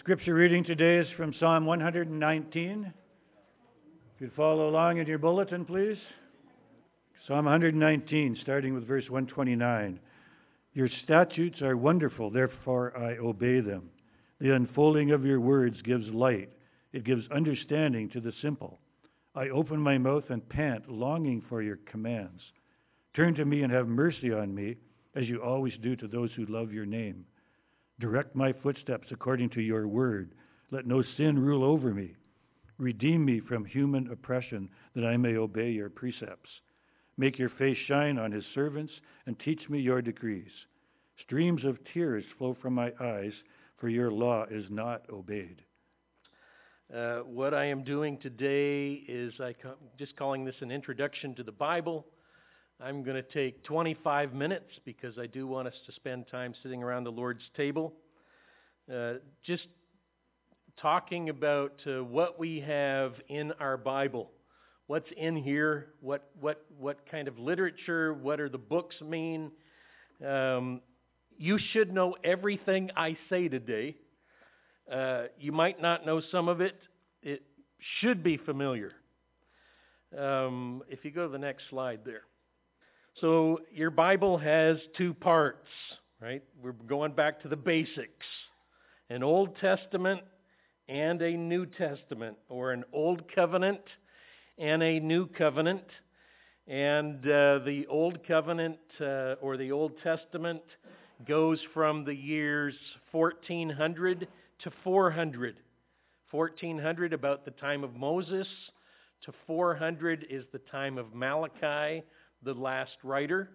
Scripture reading today is from Psalm 119. If you'd follow along in your bulletin, please. Psalm 119, starting with verse 129. Your statutes are wonderful, therefore I obey them. The unfolding of your words gives light, it gives understanding to the simple. I open my mouth and pant, longing for your commands. Turn to me and have mercy on me, as you always do to those who love your name. Direct my footsteps according to your word. Let no sin rule over me. Redeem me from human oppression, that I may obey your precepts. Make your face shine on his servants, and teach me your decrees. Streams of tears flow from my eyes, for your law is not obeyed. Uh, what I am doing today is I just calling this an introduction to the Bible. I'm going to take 25 minutes because I do want us to spend time sitting around the Lord's table. Uh, just talking about uh, what we have in our Bible. What's in here? What, what, what kind of literature? What are the books mean? Um, you should know everything I say today. Uh, you might not know some of it. It should be familiar. Um, if you go to the next slide there. So your Bible has two parts, right? We're going back to the basics an Old Testament and a New Testament, or an Old Covenant and a New Covenant. And uh, the Old Covenant uh, or the Old Testament goes from the years 1400 to 400. 1400, about the time of Moses, to 400 is the time of Malachi, the last writer,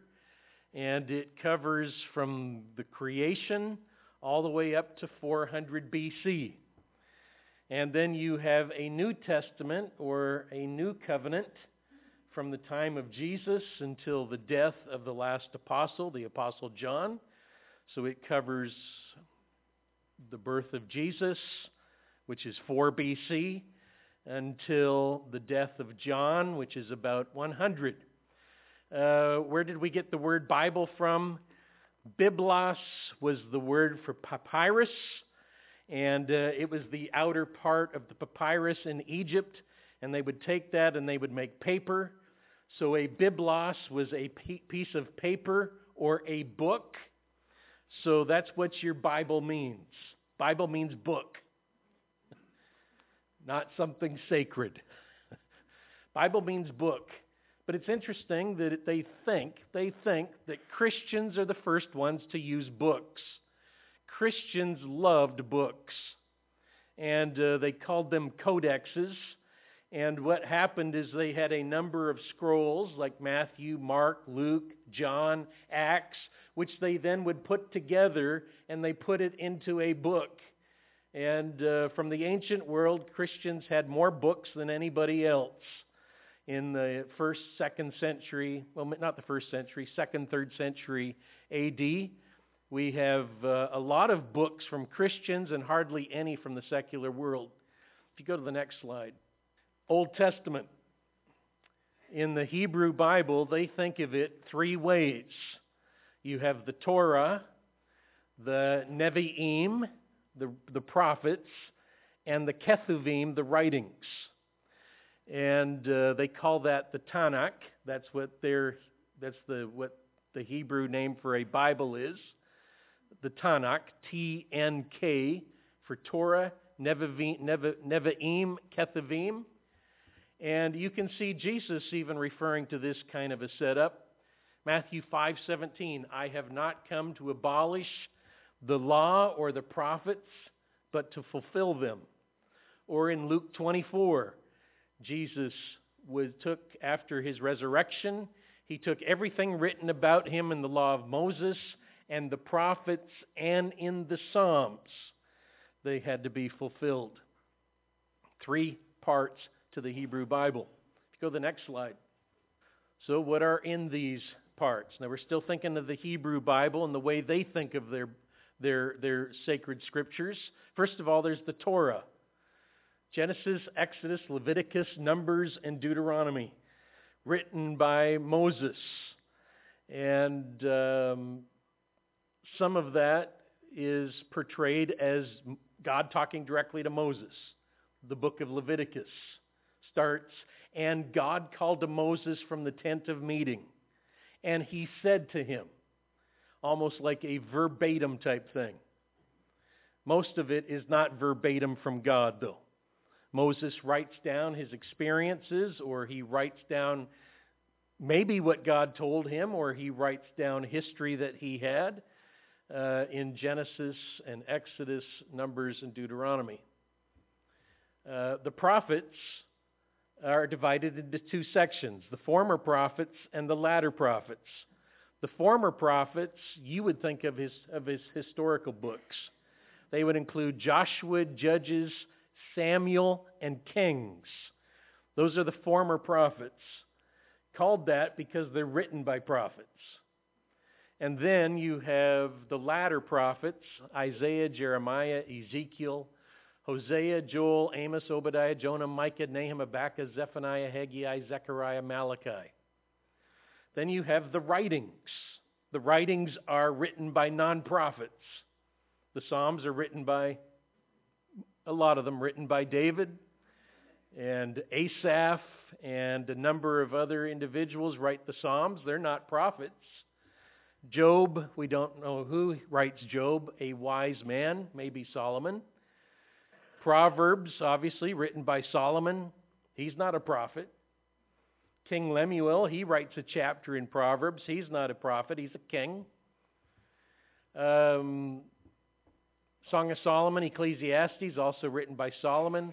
and it covers from the creation all the way up to 400 BC. And then you have a New Testament or a New Covenant from the time of Jesus until the death of the last apostle, the Apostle John. So it covers the birth of Jesus, which is 4 BC, until the death of John, which is about 100 uh, where did we get the word Bible from? Biblos was the word for papyrus, and uh, it was the outer part of the papyrus in Egypt, and they would take that and they would make paper. So a biblos was a piece of paper or a book. So that's what your Bible means. Bible means book, not something sacred. Bible means book. But it's interesting that they think, they think that Christians are the first ones to use books. Christians loved books. And uh, they called them codexes. And what happened is they had a number of scrolls like Matthew, Mark, Luke, John, Acts, which they then would put together and they put it into a book. And uh, from the ancient world, Christians had more books than anybody else in the first, second century, well, not the first century, second, third century AD. We have uh, a lot of books from Christians and hardly any from the secular world. If you go to the next slide, Old Testament. In the Hebrew Bible, they think of it three ways. You have the Torah, the Nevi'im, the, the prophets, and the Ketuvim, the writings and uh, they call that the Tanakh. That's what their that's the what the Hebrew name for a Bible is. The Tanakh, T N K, for Torah, Nevi'im, Ketuvim. And you can see Jesus even referring to this kind of a setup. Matthew 5:17, I have not come to abolish the law or the prophets, but to fulfill them. Or in Luke 24, Jesus was, took after his resurrection, he took everything written about him in the law of Moses and the prophets and in the Psalms. They had to be fulfilled. Three parts to the Hebrew Bible. Go to the next slide. So, what are in these parts? Now, we're still thinking of the Hebrew Bible and the way they think of their, their, their sacred scriptures. First of all, there's the Torah. Genesis, Exodus, Leviticus, Numbers, and Deuteronomy, written by Moses. And um, some of that is portrayed as God talking directly to Moses. The book of Leviticus starts, and God called to Moses from the tent of meeting, and he said to him, almost like a verbatim type thing. Most of it is not verbatim from God, though. Moses writes down his experiences, or he writes down maybe what God told him, or he writes down history that he had uh, in Genesis and Exodus, Numbers, and Deuteronomy. Uh, the prophets are divided into two sections the former prophets and the latter prophets. The former prophets, you would think of his, of his historical books. They would include Joshua, Judges, Samuel, and Kings. Those are the former prophets. Called that because they're written by prophets. And then you have the latter prophets Isaiah, Jeremiah, Ezekiel, Hosea, Joel, Amos, Obadiah, Jonah, Micah, Nahum, Habakkuk, Zephaniah, Haggai, Zechariah, Malachi. Then you have the writings. The writings are written by non prophets. The Psalms are written by, a lot of them written by David and Asaph and a number of other individuals write the Psalms. They're not prophets. Job, we don't know who writes Job, a wise man, maybe Solomon. Proverbs, obviously, written by Solomon. He's not a prophet. King Lemuel, he writes a chapter in Proverbs. He's not a prophet, he's a king. Um, Song of Solomon, Ecclesiastes, also written by Solomon.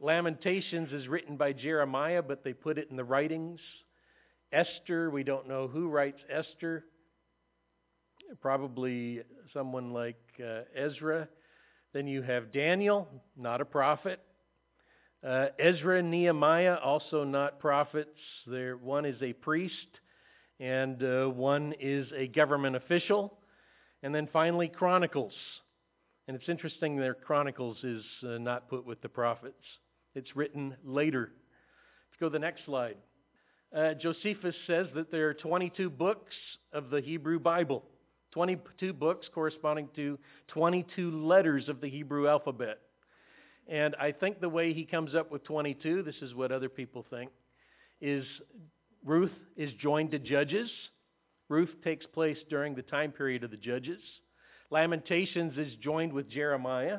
Lamentations is written by Jeremiah, but they put it in the writings. Esther, we don't know who writes Esther. Probably someone like uh, Ezra. Then you have Daniel, not a prophet. Uh, Ezra and Nehemiah, also not prophets. There, one is a priest, and uh, one is a government official. And then finally, Chronicles. And it's interesting their Chronicles is uh, not put with the prophets. It's written later. You go to the next slide. Uh, Josephus says that there are 22 books of the Hebrew Bible. 22 books corresponding to 22 letters of the Hebrew alphabet. And I think the way he comes up with 22, this is what other people think, is Ruth is joined to Judges. Ruth takes place during the time period of the Judges. Lamentations is joined with Jeremiah.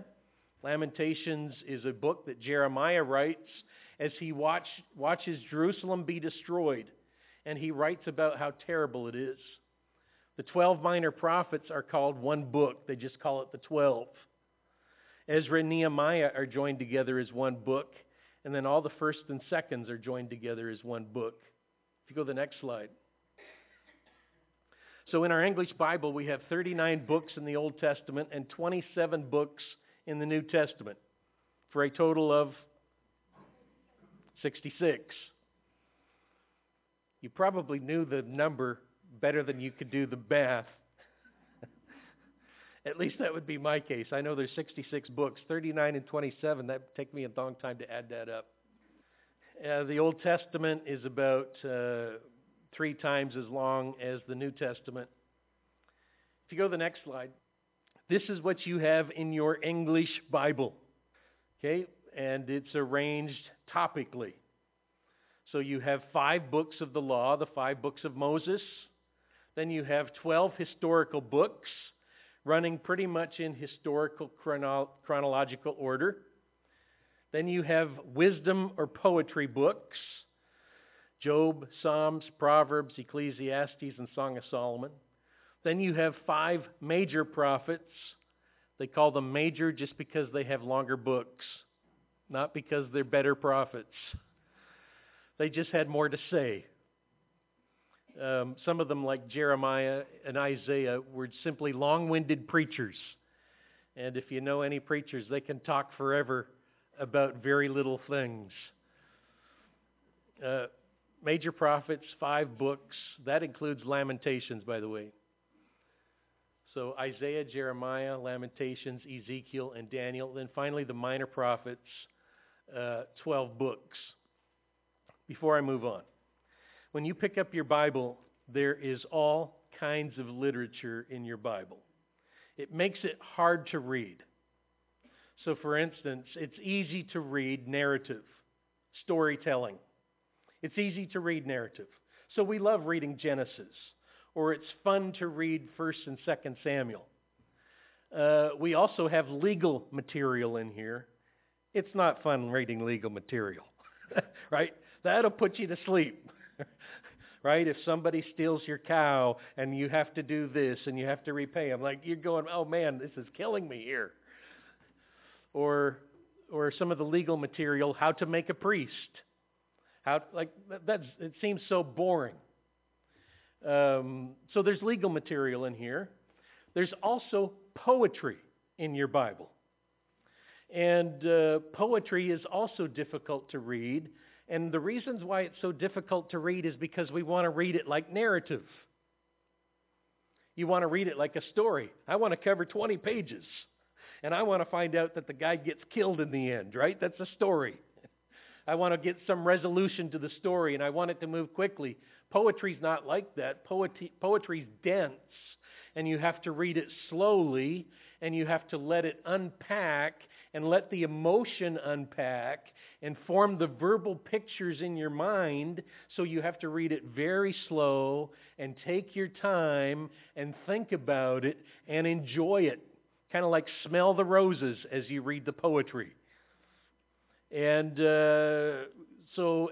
Lamentations is a book that Jeremiah writes as he watch, watches Jerusalem be destroyed. And he writes about how terrible it is. The 12 minor prophets are called one book, they just call it the 12. Ezra and Nehemiah are joined together as one book, and then all the first and seconds are joined together as one book. If you go to the next slide. So in our English Bible, we have 39 books in the Old Testament and 27 books in the New Testament for a total of 66. You probably knew the number better than you could do the math. At least that would be my case. I know there's 66 books, 39 and 27. That would take me a long time to add that up. Uh, the Old Testament is about uh, three times as long as the New Testament. If you go to the next slide, this is what you have in your English Bible. Okay? And it's arranged topically. So you have five books of the law, the five books of Moses. Then you have 12 historical books running pretty much in historical chrono- chronological order. Then you have wisdom or poetry books Job, Psalms, Proverbs, Ecclesiastes, and Song of Solomon. Then you have five major prophets. They call them major just because they have longer books, not because they're better prophets. They just had more to say. Um, some of them, like Jeremiah and Isaiah, were simply long winded preachers. And if you know any preachers, they can talk forever about very little things. Uh, major prophets, five books. That includes Lamentations, by the way. So Isaiah, Jeremiah, Lamentations, Ezekiel, and Daniel. Then finally, the minor prophets, uh, 12 books. Before I move on, when you pick up your Bible, there is all kinds of literature in your Bible. it makes it hard to read. So, for instance, it's easy to read narrative, storytelling. It's easy to read narrative. So, we love reading Genesis, or it's fun to read 1st and 2nd Samuel. Uh, we also have legal material in here. It's not fun reading legal material, right? That'll put you to sleep. right? If somebody steals your cow and you have to do this and you have to repay them, like you're going, oh man, this is killing me here. Or, or some of the legal material, how to make a priest. How, like that's it seems so boring. Um, so there's legal material in here. There's also poetry in your Bible. And uh, poetry is also difficult to read. And the reasons why it's so difficult to read is because we want to read it like narrative. You want to read it like a story. I want to cover 20 pages. And I want to find out that the guy gets killed in the end, right? That's a story. I want to get some resolution to the story and I want it to move quickly. Poetry's not like that. Poetry, poetry's dense and you have to read it slowly and you have to let it unpack and let the emotion unpack and form the verbal pictures in your mind. So you have to read it very slow and take your time and think about it and enjoy it. Kind of like smell the roses as you read the poetry. And uh, so,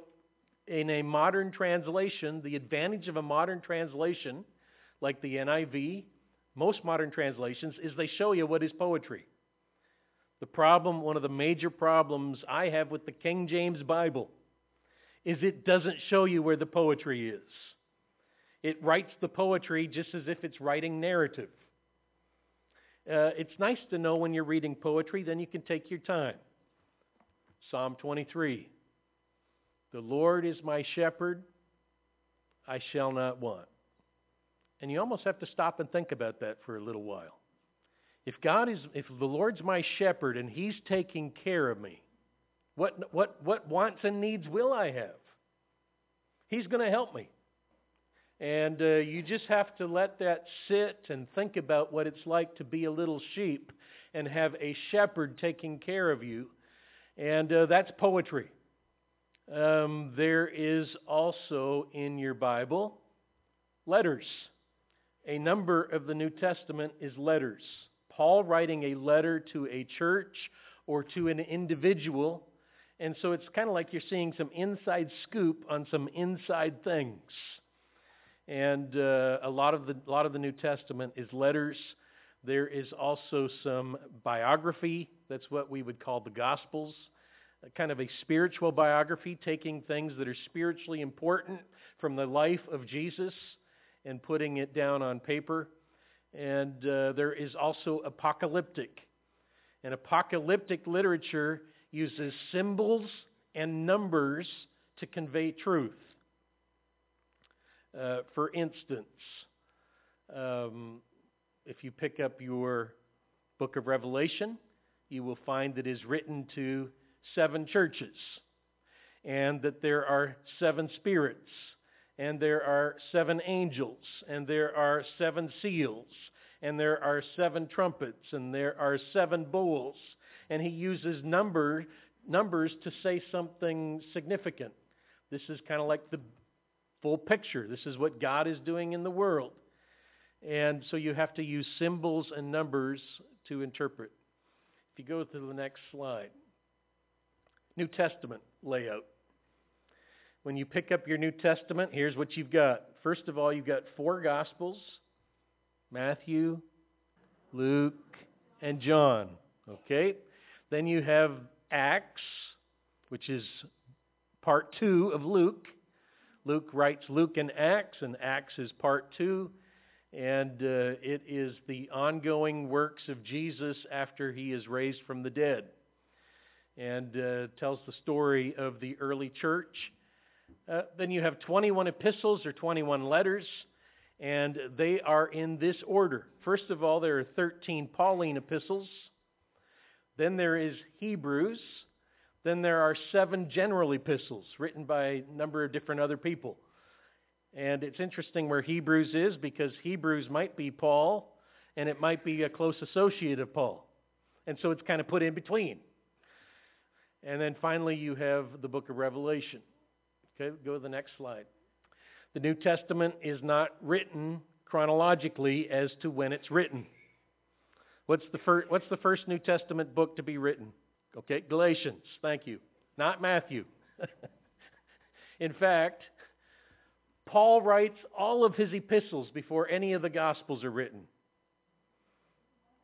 in a modern translation, the advantage of a modern translation like the NIV most modern translations, is they show you what is poetry. The problem, one of the major problems I have with the King James Bible, is it doesn't show you where the poetry is. It writes the poetry just as if it's writing narrative. Uh, it's nice to know when you're reading poetry, then you can take your time. Psalm 23 The Lord is my shepherd, I shall not want. And you almost have to stop and think about that for a little while. If God is, if the Lord's my shepherd and He's taking care of me, what, what, what wants and needs will I have? He's going to help me. And uh, you just have to let that sit and think about what it's like to be a little sheep and have a shepherd taking care of you. And uh, that's poetry. Um, there is also in your Bible letters a number of the New Testament is letters. Paul writing a letter to a church or to an individual. And so it's kind of like you're seeing some inside scoop on some inside things. And uh, a, lot of the, a lot of the New Testament is letters. There is also some biography. That's what we would call the Gospels. Kind of a spiritual biography, taking things that are spiritually important from the life of Jesus and putting it down on paper. And uh, there is also apocalyptic. And apocalyptic literature uses symbols and numbers to convey truth. Uh, for instance, um, if you pick up your book of Revelation, you will find that it is written to seven churches and that there are seven spirits and there are seven angels, and there are seven seals, and there are seven trumpets, and there are seven bowls. And he uses number, numbers to say something significant. This is kind of like the full picture. This is what God is doing in the world. And so you have to use symbols and numbers to interpret. If you go to the next slide, New Testament layout when you pick up your New Testament, here's what you've got. First of all, you've got four Gospels Matthew, Luke, and John. Okay? Then you have Acts, which is part two of Luke. Luke writes Luke and Acts, and Acts is part two. And uh, it is the ongoing works of Jesus after he is raised from the dead. And uh, tells the story of the early church uh, then you have 21 epistles or 21 letters, and they are in this order. First of all, there are 13 Pauline epistles. Then there is Hebrews. Then there are seven general epistles written by a number of different other people. And it's interesting where Hebrews is because Hebrews might be Paul, and it might be a close associate of Paul. And so it's kind of put in between. And then finally, you have the book of Revelation. Okay, go to the next slide. The New Testament is not written chronologically as to when it's written. What's the, fir- what's the first New Testament book to be written? Okay, Galatians. Thank you. Not Matthew. In fact, Paul writes all of his epistles before any of the Gospels are written.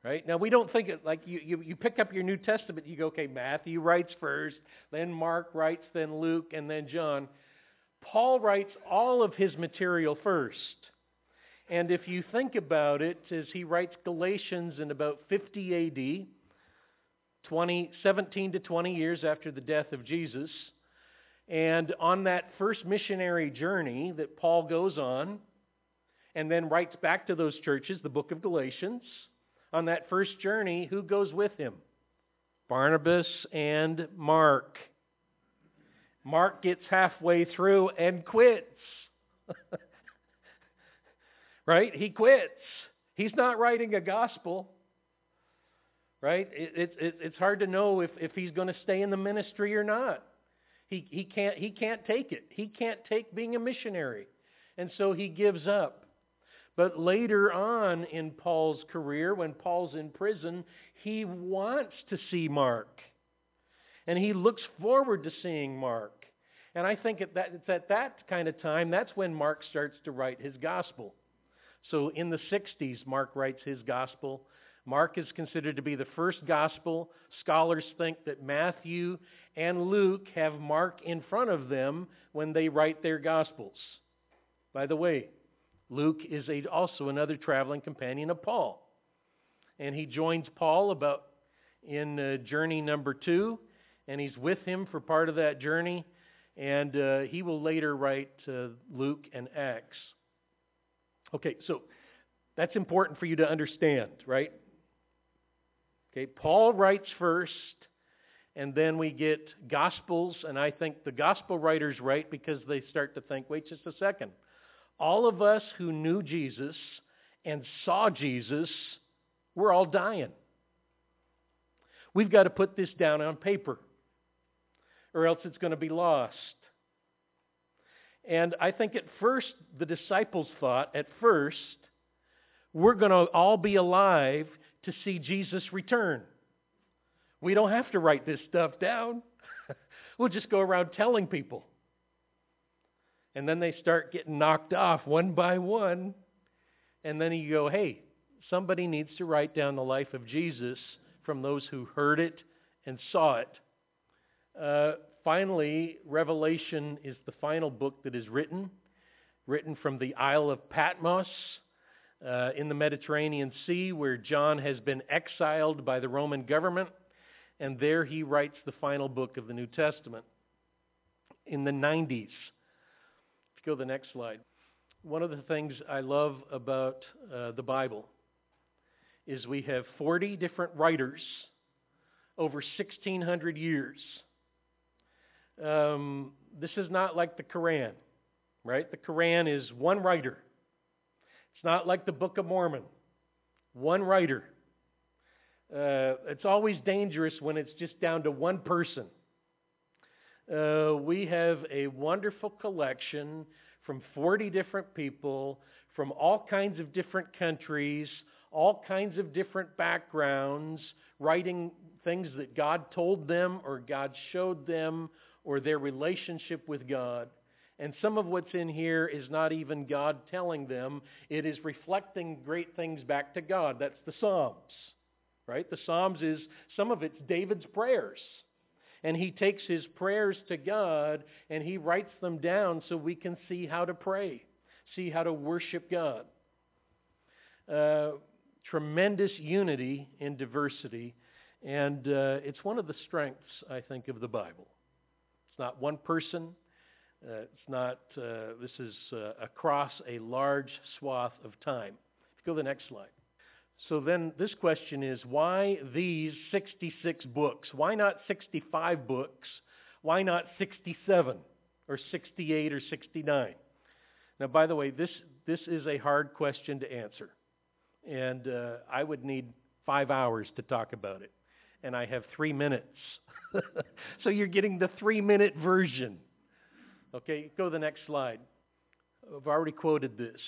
Right? Now, we don't think it like you, you, you pick up your New Testament, you go, okay, Matthew writes first, then Mark writes, then Luke, and then John. Paul writes all of his material first. And if you think about it, as he writes Galatians in about 50 AD, 20, 17 to 20 years after the death of Jesus, and on that first missionary journey that Paul goes on, and then writes back to those churches, the book of Galatians, on that first journey, who goes with him? Barnabas and Mark. Mark gets halfway through and quits. right? He quits. He's not writing a gospel. Right? It, it, it, it's hard to know if, if he's going to stay in the ministry or not. He, he, can't, he can't take it. He can't take being a missionary. And so he gives up. But later on in Paul's career, when Paul's in prison, he wants to see Mark. And he looks forward to seeing Mark. And I think at that, it's at that kind of time, that's when Mark starts to write his gospel. So in the 60s, Mark writes his gospel. Mark is considered to be the first gospel. Scholars think that Matthew and Luke have Mark in front of them when they write their gospels. By the way, Luke is a, also another traveling companion of Paul. And he joins Paul about in uh, journey number two, and he's with him for part of that journey. And uh, he will later write uh, Luke and Acts. Okay, so that's important for you to understand, right? Okay, Paul writes first, and then we get Gospels, and I think the Gospel writers write because they start to think, wait just a second. All of us who knew Jesus and saw Jesus, we're all dying. We've got to put this down on paper, or else it's going to be lost. And I think at first, the disciples thought, at first, we're going to all be alive to see Jesus return. We don't have to write this stuff down. we'll just go around telling people. And then they start getting knocked off one by one. And then you go, hey, somebody needs to write down the life of Jesus from those who heard it and saw it. Uh, finally, Revelation is the final book that is written, written from the Isle of Patmos uh, in the Mediterranean Sea, where John has been exiled by the Roman government and there he writes the final book of the New Testament in the 90s. If you go to the next slide. One of the things I love about uh, the Bible is we have 40 different writers over 1,600 years. Um, this is not like the Quran, right? The Quran is one writer. It's not like the Book of Mormon, one writer. Uh, it's always dangerous when it's just down to one person. Uh, we have a wonderful collection from 40 different people from all kinds of different countries, all kinds of different backgrounds, writing things that God told them or God showed them or their relationship with God. And some of what's in here is not even God telling them, it is reflecting great things back to God. That's the Psalms right? The Psalms is, some of it's David's prayers. And he takes his prayers to God and he writes them down so we can see how to pray, see how to worship God. Uh, tremendous unity in diversity, and uh, it's one of the strengths, I think, of the Bible. It's not one person. Uh, it's not, uh, this is uh, across a large swath of time. If you go to the next slide. So then this question is why these 66 books? Why not 65 books? Why not 67 or 68 or 69? Now, by the way, this, this is a hard question to answer. and uh, I would need five hours to talk about it. And I have three minutes. so you're getting the three minute version. Okay, go to the next slide. I've already quoted this.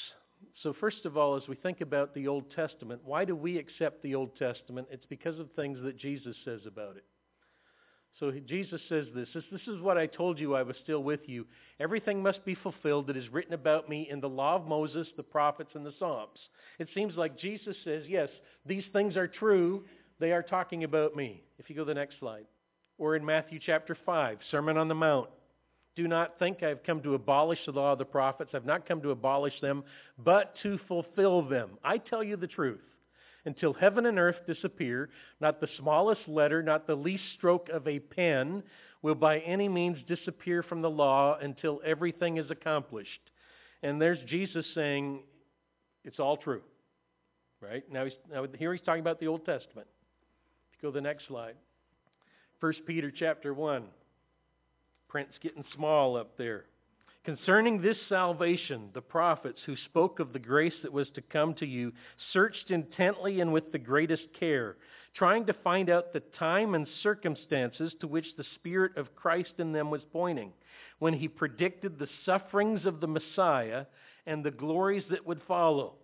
So, first of all, as we think about the Old Testament, why do we accept the Old Testament? It's because of things that Jesus says about it. So Jesus says this, this is what I told you I was still with you. Everything must be fulfilled that is written about me in the law of Moses, the prophets, and the Psalms. It seems like Jesus says, yes, these things are true. They are talking about me. If you go to the next slide. Or in Matthew chapter 5, Sermon on the Mount. Do not think I have come to abolish the law of the prophets. I've not come to abolish them, but to fulfill them. I tell you the truth. Until heaven and earth disappear, not the smallest letter, not the least stroke of a pen will by any means disappear from the law until everything is accomplished. And there's Jesus saying, it's all true. Right? Now, he's, now here he's talking about the Old Testament. If you go to the next slide. 1 Peter chapter 1. Print's getting small up there. Concerning this salvation, the prophets who spoke of the grace that was to come to you searched intently and with the greatest care, trying to find out the time and circumstances to which the Spirit of Christ in them was pointing, when he predicted the sufferings of the Messiah and the glories that would follow.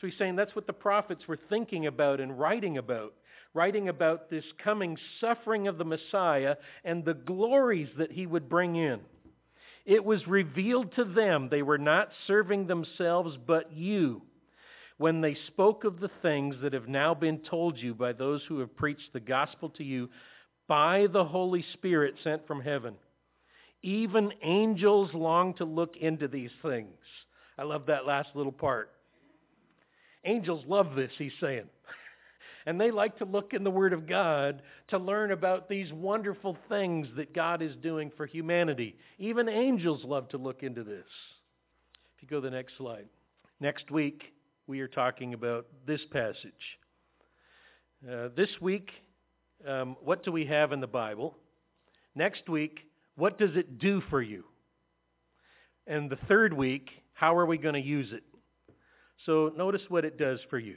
So he's saying that's what the prophets were thinking about and writing about writing about this coming suffering of the Messiah and the glories that he would bring in. It was revealed to them they were not serving themselves but you when they spoke of the things that have now been told you by those who have preached the gospel to you by the Holy Spirit sent from heaven. Even angels long to look into these things. I love that last little part. Angels love this, he's saying. And they like to look in the Word of God to learn about these wonderful things that God is doing for humanity. Even angels love to look into this. If you go to the next slide. Next week, we are talking about this passage. Uh, this week, um, what do we have in the Bible? Next week, what does it do for you? And the third week, how are we going to use it? So notice what it does for you.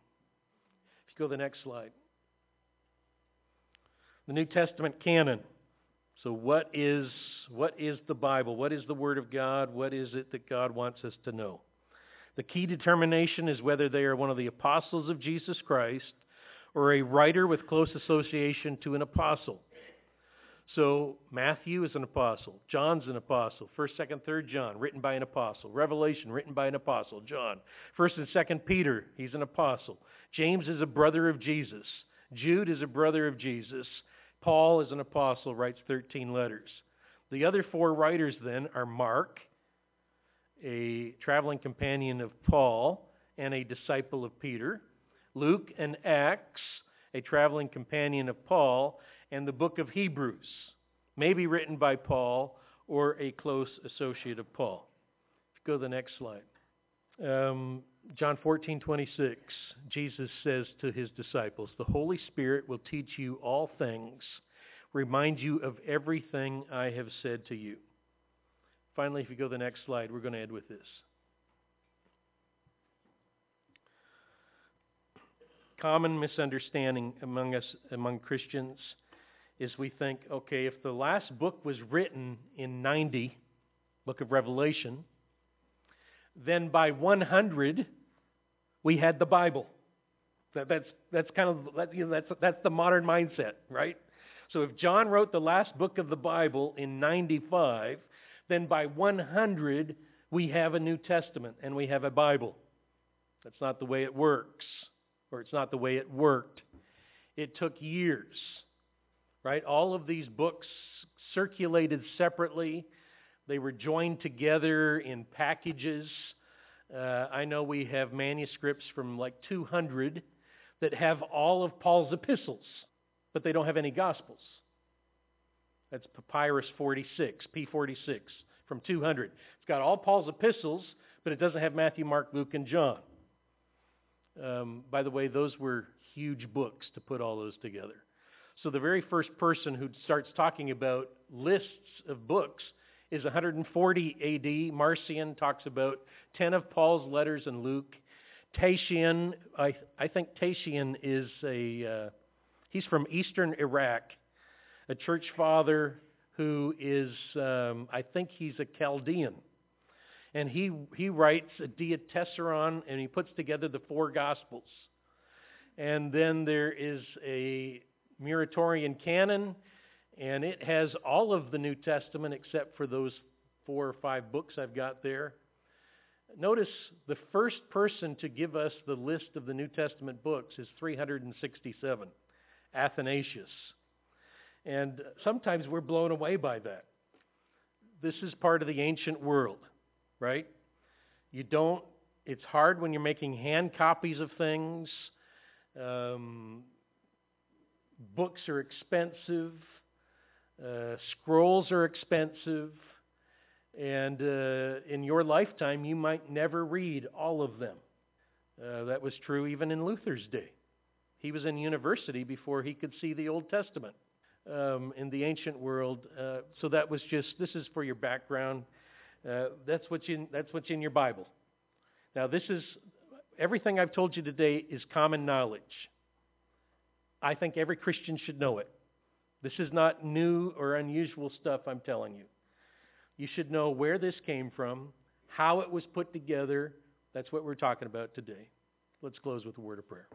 You go to the next slide. The New Testament canon. So what is what is the Bible? What is the Word of God? What is it that God wants us to know? The key determination is whether they are one of the apostles of Jesus Christ or a writer with close association to an apostle. So Matthew is an apostle. John's an apostle. First, second, third John, written by an apostle. Revelation, written by an apostle. John. First and second Peter, he's an apostle. James is a brother of Jesus. Jude is a brother of Jesus. Paul is an apostle, writes 13 letters. The other four writers then are Mark, a traveling companion of Paul and a disciple of Peter. Luke and Acts, a traveling companion of Paul, and the book of Hebrews, maybe written by Paul or a close associate of Paul. Go to the next slide. Um, John 14, 26, Jesus says to his disciples, The Holy Spirit will teach you all things, remind you of everything I have said to you. Finally, if you go to the next slide, we're going to end with this. Common misunderstanding among us, among Christians, is we think, okay, if the last book was written in 90, book of Revelation, then by 100 we had the Bible. That, that's that's kind of that, you know, that's that's the modern mindset, right? So if John wrote the last book of the Bible in 95, then by 100 we have a New Testament and we have a Bible. That's not the way it works, or it's not the way it worked. It took years right? All of these books circulated separately. They were joined together in packages Uh, I know we have manuscripts from like 200 that have all of Paul's epistles, but they don't have any Gospels. That's Papyrus 46, P46, from 200. It's got all Paul's epistles, but it doesn't have Matthew, Mark, Luke, and John. Um, by the way, those were huge books to put all those together. So the very first person who starts talking about lists of books is 140 AD. Marcion talks about 10 of Paul's letters in Luke. Tatian, I, I think Tatian is a, uh, he's from eastern Iraq, a church father who is, um, I think he's a Chaldean. And he, he writes a Diatessaron and he puts together the four Gospels. And then there is a Muratorian canon, and it has all of the New Testament except for those four or five books I've got there. Notice the first person to give us the list of the New Testament books is 367, Athanasius. And sometimes we're blown away by that. This is part of the ancient world, right? You don't, it's hard when you're making hand copies of things. Um, books are expensive, uh, scrolls are expensive, and uh, in your lifetime, you might never read all of them. Uh, that was true even in Luther's day. He was in university before he could see the Old Testament um, in the ancient world. Uh, so that was just, this is for your background. Uh, that's, what's that's what's in your Bible. Now, this is, everything I've told you today is common knowledge. I think every Christian should know it. This is not new or unusual stuff I'm telling you. You should know where this came from, how it was put together. That's what we're talking about today. Let's close with a word of prayer.